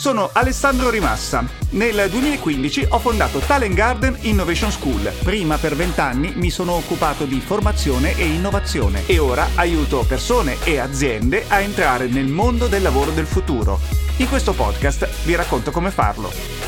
Sono Alessandro Rimassa. Nel 2015 ho fondato Talent Garden Innovation School. Prima per vent'anni mi sono occupato di formazione e innovazione e ora aiuto persone e aziende a entrare nel mondo del lavoro del futuro. In questo podcast vi racconto come farlo.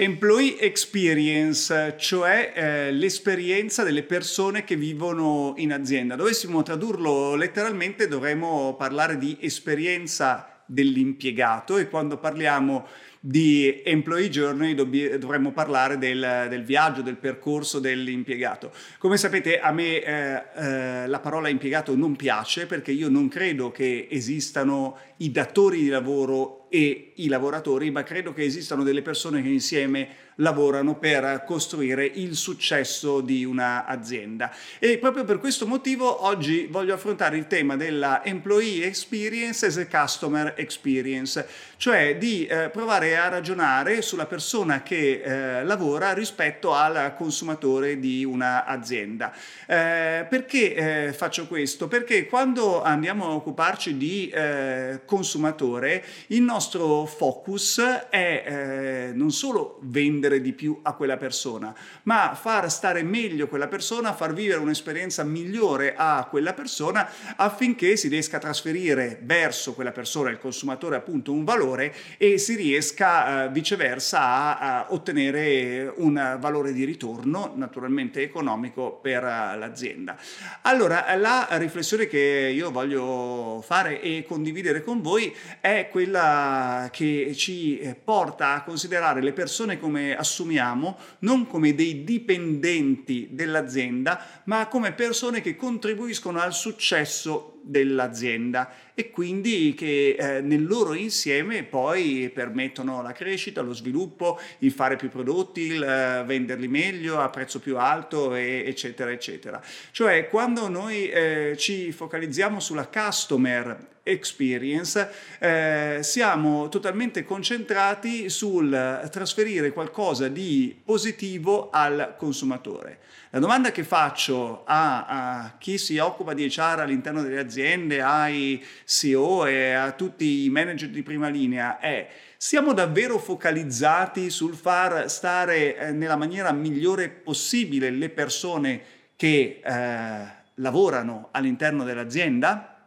Employee experience, cioè eh, l'esperienza delle persone che vivono in azienda. Dovessimo tradurlo letteralmente dovremmo parlare di esperienza dell'impiegato e quando parliamo di employee journey dovremmo parlare del, del, viaggio, del percorso dell'impiegato. Come sapete a me eh, eh, la parola impiegato non piace perché io non credo che esistano i datori di lavoro e i lavoratori, ma credo che esistano delle persone che insieme lavorano per costruire il successo di un'azienda. E proprio per questo motivo oggi voglio affrontare il tema della employee experience as a customer experience, cioè di eh, provare a ragionare sulla persona che eh, lavora rispetto al consumatore di un'azienda. Eh, perché eh, faccio questo? Perché quando andiamo a occuparci di eh, consumatore, il nostro focus è eh, non solo vendere vendere di più a quella persona, ma far stare meglio quella persona, far vivere un'esperienza migliore a quella persona affinché si riesca a trasferire verso quella persona, il consumatore appunto, un valore e si riesca eh, viceversa a, a, ottenere un valore di ritorno, naturalmente economico, per uh, l'azienda. Allora, la riflessione che io voglio fare e condividere con voi è quella che ci porta a considerare le persone come assumiamo non come dei dipendenti dell'azienda, ma come persone che contribuiscono al successo dell'azienda e quindi che eh, nel loro insieme poi permettono la crescita, lo sviluppo, il fare più prodotti, il uh, venderli meglio a prezzo più alto, e, eccetera, eccetera. Cioè quando noi eh, ci focalizziamo sulla customer experience, eh, siamo totalmente concentrati sul trasferire qualcosa di positivo al consumatore. La domanda che faccio a, a, chi si occupa di HR all'interno delle aziende, ai CEO e a tutti i manager di prima linea è siamo davvero focalizzati sul far stare eh, nella maniera migliore possibile le persone che eh, lavorano all'interno dell'azienda?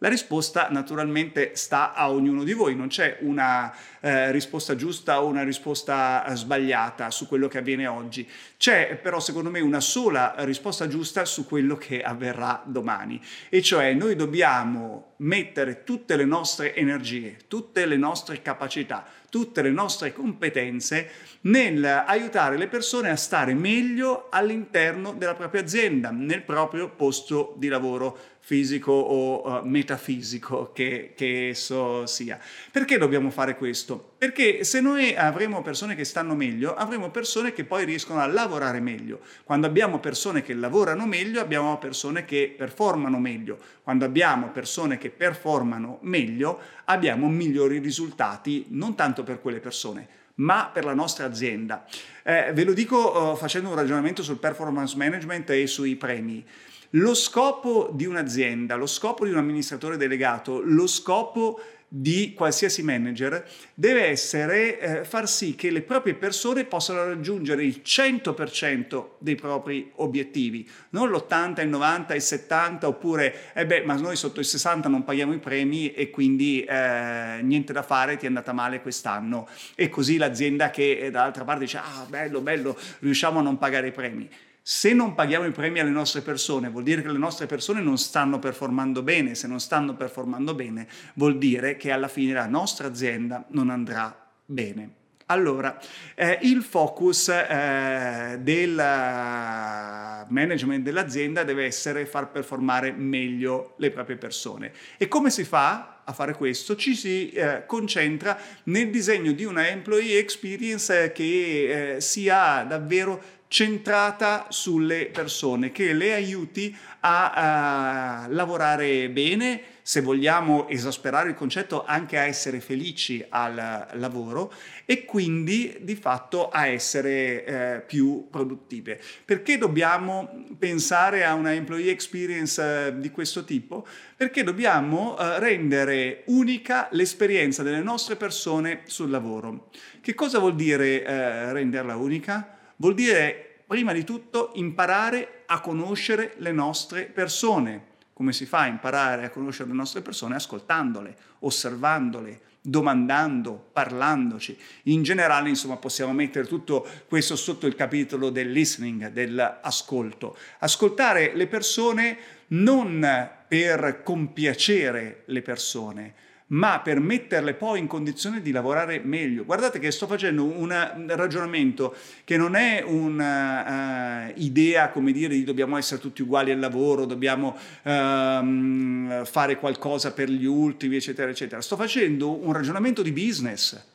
La risposta naturalmente sta a ognuno di voi, non c'è una eh, risposta giusta o una risposta eh, sbagliata su quello che avviene oggi. C'è però secondo me una sola risposta giusta su quello che avverrà domani, e cioè noi dobbiamo mettere tutte le nostre energie, tutte le nostre capacità, tutte le nostre competenze nel aiutare le persone a stare meglio all'interno della propria azienda, nel proprio posto di lavoro fisico o uh, metafisico che, che esso sia. Perché dobbiamo fare questo? Perché se noi avremo persone che stanno meglio, avremo persone che poi riescono a lavorare meglio. Quando abbiamo persone che lavorano meglio, abbiamo persone che performano meglio. Quando abbiamo persone che performano meglio, abbiamo migliori risultati, non tanto per quelle persone, ma per la nostra azienda. Eh, ve lo dico uh, facendo un ragionamento sul performance management e sui premi. Lo scopo di un'azienda, lo scopo di un amministratore delegato, lo scopo di qualsiasi manager deve essere eh, far sì che le proprie persone possano raggiungere il 100% dei propri obiettivi, non l'80, il 90, il 70 oppure eh beh, ma noi sotto il 60 non paghiamo i premi e quindi eh, niente da fare, ti è andata male quest'anno e così l'azienda che eh, dall'altra parte dice ah bello bello riusciamo a non pagare i premi. Se non paghiamo i premi alle nostre persone, vuol dire che le nostre persone non stanno performando bene. Se non stanno performando bene, vuol dire che alla fine la nostra azienda non andrà bene. Allora, eh, il focus eh, del management dell'azienda deve essere far performare meglio le proprie persone. E come si fa a fare questo? Ci si eh, concentra nel disegno di una employee experience che eh, sia davvero centrata sulle persone, che le aiuti a, a lavorare bene, se vogliamo esasperare il concetto, anche a essere felici al lavoro e quindi di fatto a essere eh, più produttive. Perché dobbiamo pensare a una employee experience eh, di questo tipo? Perché dobbiamo eh, rendere unica l'esperienza delle nostre persone sul lavoro. Che cosa vuol dire eh, renderla unica? Vuol dire prima di tutto imparare a conoscere le nostre persone come si fa a imparare a conoscere le nostre persone? Ascoltandole, osservandole, domandando, parlandoci. In generale, insomma, possiamo mettere tutto questo sotto il capitolo del listening, dell'ascolto. Ascoltare le persone non per compiacere le persone, ma per metterle poi in condizione di lavorare meglio. Guardate che sto facendo un ragionamento che non è un'idea, uh, come dire, di dobbiamo essere tutti uguali al lavoro, dobbiamo uh, fare qualcosa per gli ultimi, eccetera, eccetera. Sto facendo un ragionamento di business.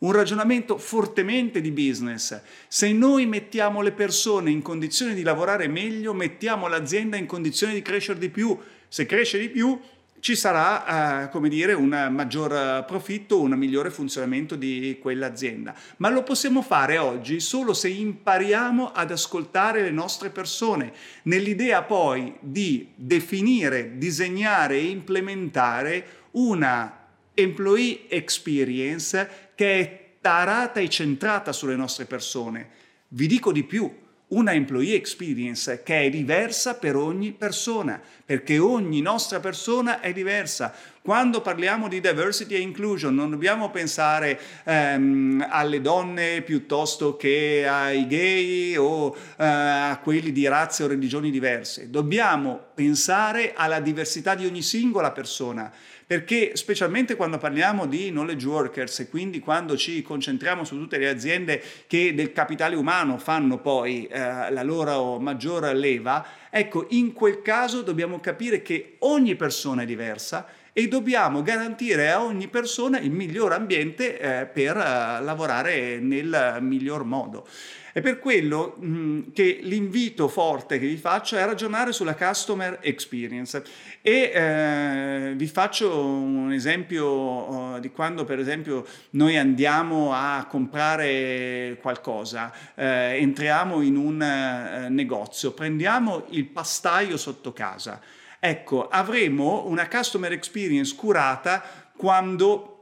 Un ragionamento fortemente di business. Se noi mettiamo le persone in condizione di lavorare meglio, mettiamo l'azienda in condizione di crescere di più. Se cresce di più, ci sarà, eh, come dire, un maggior profitto, un migliore funzionamento di quell'azienda. Ma lo possiamo fare oggi solo se impariamo ad ascoltare le nostre persone, nell'idea poi di definire, disegnare e implementare una employee experience che è tarata e centrata sulle nostre persone. Vi dico di più, una employee experience che è diversa per ogni persona, perché ogni nostra persona è diversa. Quando parliamo di diversity e inclusion non dobbiamo pensare ehm, alle donne piuttosto che ai gay o eh, a quelli di razze o religioni diverse, dobbiamo pensare alla diversità di ogni singola persona perché specialmente quando parliamo di knowledge workers e quindi quando ci concentriamo su tutte le aziende che del capitale umano fanno poi eh, la loro maggior leva, ecco, in quel caso dobbiamo capire che ogni persona è diversa e dobbiamo garantire a ogni persona il miglior ambiente eh, per uh, lavorare nel miglior modo. È per quello mh, mm, che l'invito forte che vi faccio è ragionare sulla customer experience e eh, vi faccio un esempio uh, di quando per esempio noi andiamo a comprare qualcosa, eh, entriamo in un eh, negozio, prendiamo il pastaio sotto casa. Ecco, avremo una customer experience curata quando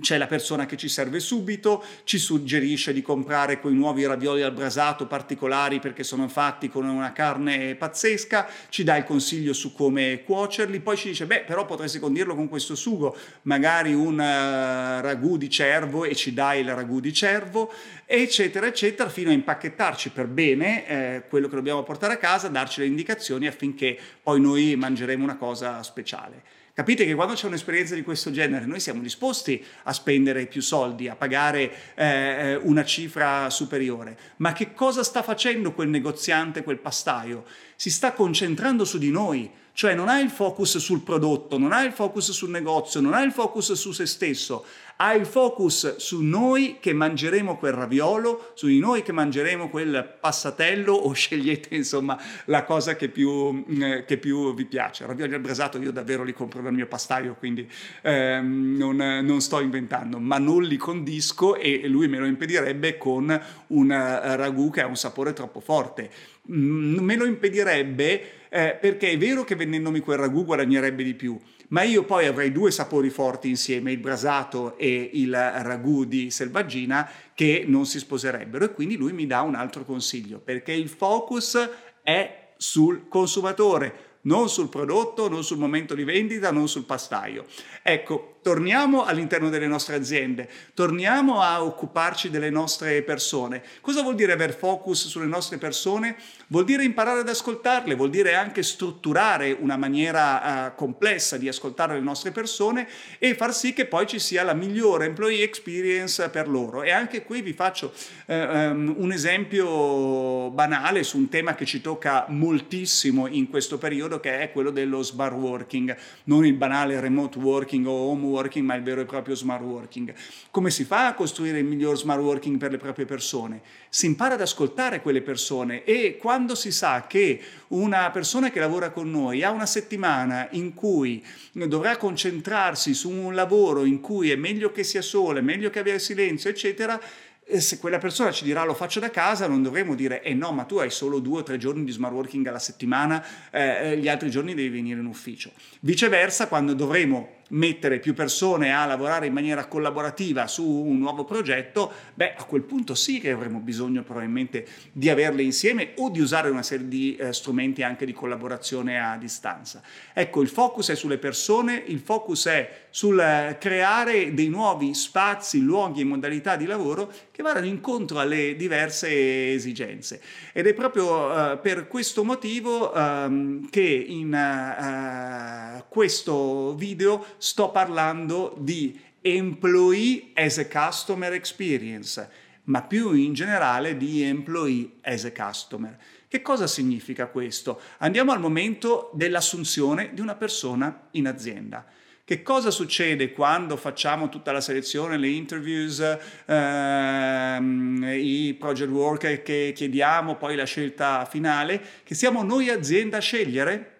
c'è la persona che ci serve subito, ci suggerisce di comprare quei nuovi ravioli al brasato particolari perché sono fatti con una carne pazzesca, ci dà il consiglio su come cuocerli, poi ci dice, beh, però potresti condirlo con questo sugo, magari un uh, ragù di cervo e ci dà il ragù di cervo, eccetera, eccetera, fino a impacchettarci per bene eh, quello che dobbiamo portare a casa, darci le indicazioni affinché poi noi mangeremo una cosa speciale. Capite che quando c'è un'esperienza di questo genere noi siamo disposti a spendere più soldi, a pagare eh, una cifra superiore, ma che cosa sta facendo quel negoziante, quel pastaio? Si sta concentrando su di noi, cioè non ha il focus sul prodotto, non ha il focus sul negozio, non ha il focus su se stesso, ha il focus su noi che mangeremo quel raviolo, su di noi che mangeremo quel passatello o scegliete insomma la cosa che più, eh, che più vi piace. Ravioli al brasato io davvero li compro dal mio pastaio, quindi ehm, non, non, sto inventando, ma non li condisco e lui me lo impedirebbe con un uh, ragù che ha un sapore troppo forte. Mm, me lo impedirebbe eh, perché è vero che vendendomi quel ragù guadagnerebbe di più, ma io poi avrei due sapori forti insieme, il brasato e il ragù di selvaggina, che non si sposerebbero e quindi lui mi dà un altro consiglio, perché il focus è sul consumatore, non sul prodotto, non sul momento di vendita, non sul pastaio. Ecco, torniamo all'interno delle nostre aziende, torniamo a occuparci delle nostre persone. Cosa vuol dire aver focus sulle nostre persone? Vuol dire imparare ad ascoltarle, vuol dire anche strutturare una maniera uh, complessa di ascoltare le nostre persone e far sì che poi ci sia la migliore employee experience per loro. E anche qui vi faccio uh, um, un esempio banale su un tema che ci tocca moltissimo in questo periodo che è quello dello smart working, non il banale remote working o home ma il vero e proprio smart working. Come si fa a costruire il miglior smart working per le proprie persone? Si impara ad ascoltare quelle persone e quando si sa che una persona che lavora con noi ha una settimana in cui dovrà concentrarsi su un lavoro in cui è meglio che sia sola, è meglio che abbia silenzio, eccetera, e se quella persona ci dirà lo faccio da casa, non dovremo dire eh no, ma tu hai solo due o tre giorni di smart working alla settimana, eh, eh, gli altri giorni devi venire in ufficio. Viceversa, quando dovremo mettere più persone a lavorare in maniera collaborativa su un nuovo progetto, beh, a quel punto sì che avremo bisogno probabilmente di averle insieme o di usare una serie di eh, strumenti anche di collaborazione a distanza. Ecco, il focus è sulle persone, il focus è sul eh, creare dei nuovi spazi, luoghi e modalità di lavoro che vadano incontro alle diverse esigenze. Ed è proprio uh, per questo motivo um, che in uh, questo video sto parlando di employee as a customer experience, ma più in generale di employee as a customer. Che cosa significa questo? Andiamo al momento dell'assunzione di una persona in azienda. Che cosa succede quando facciamo tutta la selezione, le interviews, ehm, i project worker che chiediamo, poi la scelta finale? Che siamo noi azienda a scegliere?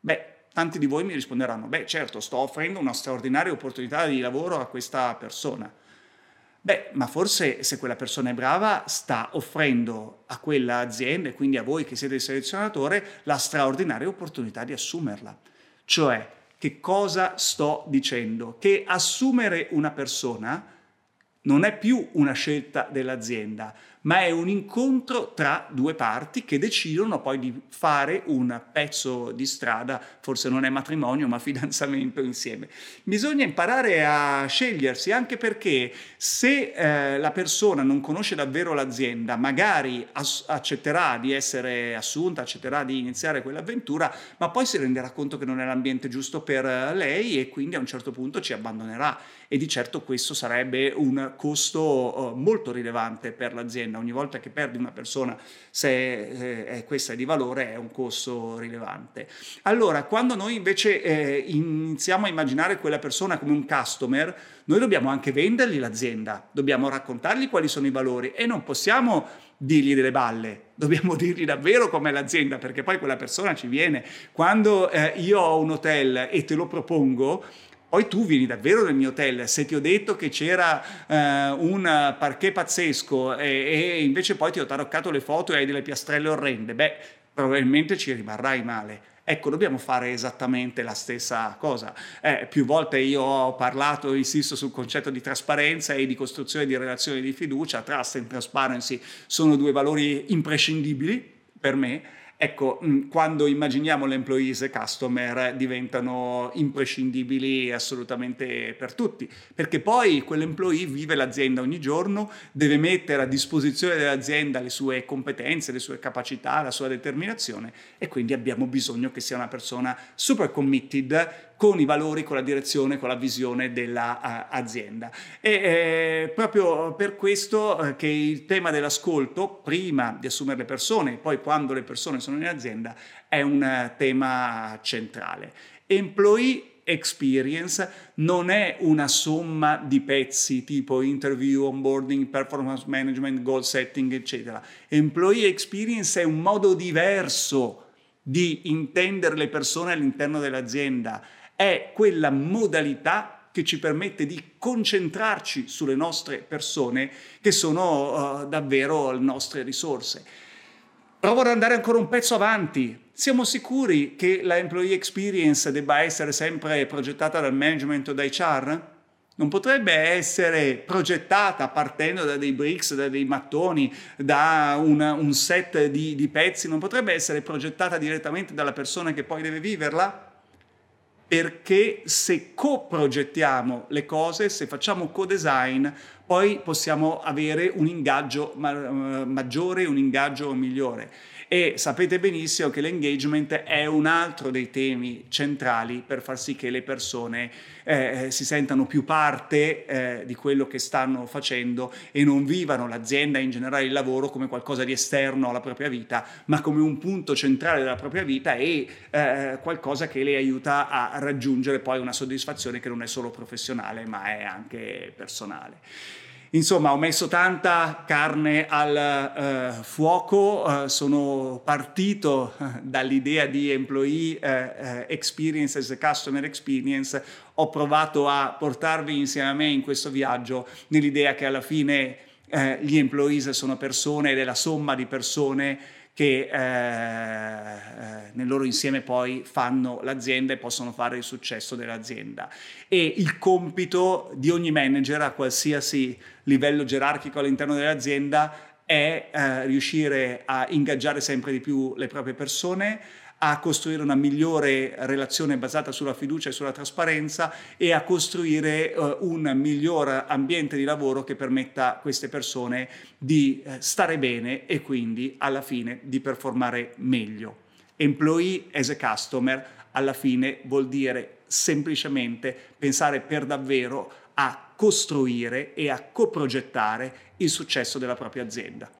Beh, tanti di voi mi risponderanno, beh certo, sto offrendo una straordinaria opportunità di lavoro a questa persona. Beh, ma forse se quella persona è brava sta offrendo a quella azienda e quindi a voi che siete il selezionatore la straordinaria opportunità di assumerla. Cioè, che cosa sto dicendo? Che assumere una persona non è più una scelta dell'azienda, ma è un incontro tra due parti che decidono poi di fare un pezzo di strada, forse non è matrimonio, ma fidanzamento insieme. Bisogna imparare a scegliersi, anche perché se eh, la persona non conosce davvero l'azienda, magari as- accetterà di essere assunta, accetterà di iniziare quell'avventura, ma poi si renderà conto che non è l'ambiente giusto per lei e quindi a un certo punto ci abbandonerà e di certo questo sarebbe un costo uh, molto rilevante per l'azienda. Ogni volta che perdi una persona, se eh, questa è di valore, è un costo rilevante. Allora, quando noi invece eh, iniziamo a immaginare quella persona come un customer, noi dobbiamo anche vendergli l'azienda, dobbiamo raccontargli quali sono i valori e non possiamo dirgli delle balle, dobbiamo dirgli davvero com'è l'azienda, perché poi quella persona ci viene. Quando eh, io ho un hotel e te lo propongo, poi tu vieni davvero nel mio hotel, se ti ho detto che c'era eh, un parquet pazzesco e, e, invece poi ti ho taroccato le foto e hai delle piastrelle orrende, beh, probabilmente ci rimarrai male. Ecco, dobbiamo fare esattamente la stessa cosa. Eh, più volte io ho parlato, insisto sul concetto di trasparenza e di costruzione di relazioni di fiducia. Trust e transparency sono due valori imprescindibili per me Ecco, mm, quando immaginiamo l'employees e customer diventano imprescindibili assolutamente per tutti, perché poi quell'employee vive l'azienda ogni giorno, deve mettere a disposizione dell'azienda le sue competenze, le sue capacità, la sua determinazione e quindi abbiamo bisogno che sia una persona super committed con i valori, con la direzione, con la visione dell'azienda. E eh, proprio per questo eh, che il tema dell'ascolto, prima di assumere le persone, poi quando le persone sono in azienda, è un eh, tema centrale. Employee experience non è una somma di pezzi tipo interview, onboarding, performance management, goal setting, eccetera. Employee experience è un modo diverso di intendere le persone all'interno dell'azienda, è quella modalità che ci permette di concentrarci sulle nostre persone che sono uh, davvero le nostre risorse. Provo ad andare ancora un pezzo avanti. Siamo sicuri che la employee experience debba essere sempre progettata dal management o da HR? Non potrebbe essere progettata partendo da dei bricks, da dei mattoni, da una, un set di, di pezzi? Non potrebbe essere progettata direttamente dalla persona che poi deve viverla? Perché se coprogettiamo le cose, se facciamo co-design, poi possiamo avere un ingaggio ma- maggiore, un ingaggio migliore. E sapete benissimo che l'engagement è un altro dei temi centrali per far sì che le persone eh, si sentano più parte eh, di quello che stanno facendo e non vivano l'azienda in generale il lavoro come qualcosa di esterno alla propria vita, ma come un punto centrale della propria vita e eh, qualcosa che le aiuta a raggiungere poi una soddisfazione che non è solo professionale ma è anche personale. Insomma, ho messo tanta carne al uh, fuoco, uh, sono partito uh, dall'idea di employee experience as a customer experience, ho provato a portarvi insieme a me in questo viaggio nell'idea che alla fine gli employees sono persone ed è la somma di persone che eh, eh, nel loro insieme poi fanno l'azienda e possono fare il successo dell'azienda. E il compito di ogni manager a qualsiasi livello gerarchico all'interno dell'azienda è eh, riuscire a ingaggiare sempre di più le proprie persone, a costruire una migliore relazione basata sulla fiducia e sulla trasparenza e a costruire uh, un miglior ambiente di lavoro che permetta a queste persone di uh, stare bene e quindi alla fine di performare meglio. Employee as a customer alla fine vuol dire semplicemente pensare per davvero a costruire e a coprogettare il successo della propria azienda.